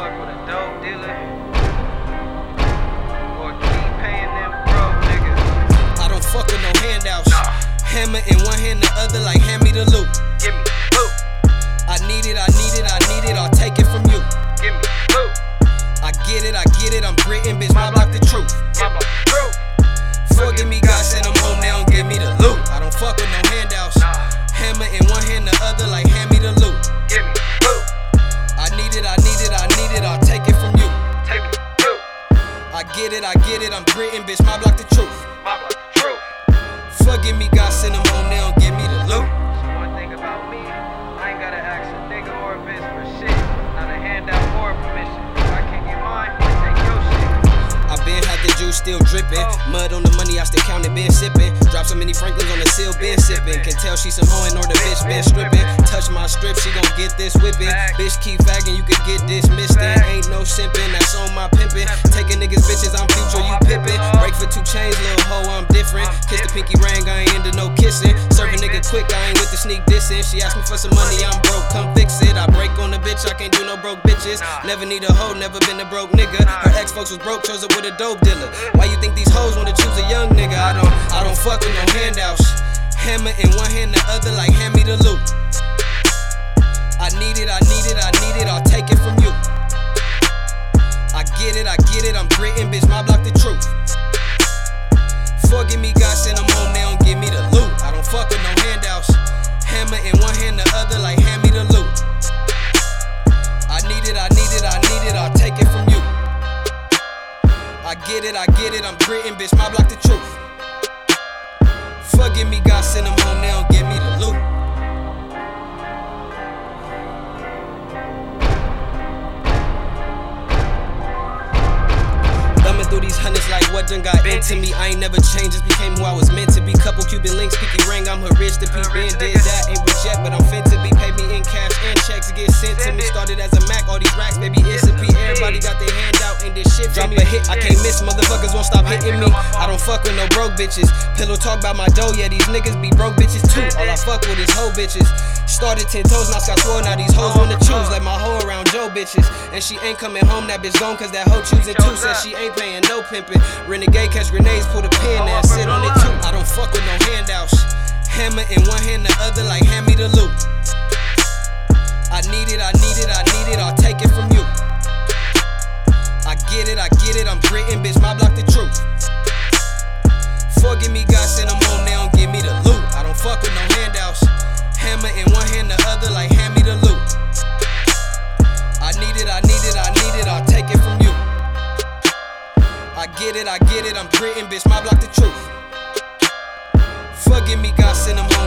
fuck with a dope dealer. Or keep paying them broke niggas. I don't fuck with no handouts. Hammer in one hand, the other like hand me the loot. Give me loot, I need it, I need it, I need it, I'll take it from you. give me loot. I get it, I get it, I'm gritting, bitch, my block the truth. Mama, true. Forgive me, God send them get it, I get it, I'm gritting, bitch, my block the truth. Mama, true. Forgive me, God send them home, they don't give me the loot. So one thing about me, I ain't gotta ask a nigga or a bitch for shit. Not a handout or a permission. If I can't get mine, I take your shit. I been had the juice still dripping. Mud on the money, I still count it, been sipping. Drop so many Franklins on the seal, been sipping. Can tell she some hoeing or the bitch been stripping. Touch my strip, she gon' get this whipping. Bitch keep fagging, you can get dismissed. Then ain't no simping, Chains, little hoe, I'm different. Kiss the pinky ring, I ain't into no kissing. Serve a nigga quick, I ain't with the sneak dissing. She asked me for some money, I'm broke, come fix it. I break on the bitch, I can't do no broke bitches. Never need a hoe, never been a broke nigga. Her ex folks was broke, chose her with a dope dealer. Why you think these hoes wanna choose a young nigga? I don't, I don't fuck with no handouts. Hammer in one hand, the other like hand me the loot. I need it, I need it, I need it, I'll take it from you. I get it, I get it, I'm gritting, bitch, get it, I get it, I'm gritting, bitch, my block the truth. Forgive me, God send them home, they don't give me the loot. Thumbing through these hundreds like what done got into me. I ain't never changed, just became who I was meant to be. Couple Cuban links, picky ring, I'm her rich to be. Been did that, ain't yet, but I'm fin to be. Pay me in cash and checks get sent to me. Started as a Mac, all these racks, baby, it's a P. Everybody got their hand out, ain't this shit Drop a hit, I can't miss, motherfuckers won't stop hitting me. I don't fuck with no broke bitches. Pillow talk about my dough, yeah, these niggas be broke bitches too. All I fuck with is hoe bitches. Started 10 toes, now Scott swore, now these hoes wanna choose. Like my hoe around Joe bitches. And she ain't coming home, that bitch gone, cause that hoe choosing too. Says she ain't paying no pimpin'. Renegade catch grenades, pull the pin and sit on it too. I don't fuck with no handouts. Hammer in one hand, the other like hand me the loot. I need it, I need it, I need it, I'll take it from you. Get it, I get it, I'm gritting, bitch, my block the truth. Forgive me, God send them home, they don't give me the loot. I don't fuck with no handouts. Hammer in one hand, the other like hand me the loot. I need it, I need it, I need it, I'll take it from you. I get it, I get it, I'm gritting, bitch, my block the truth. Forgive me, God send them home,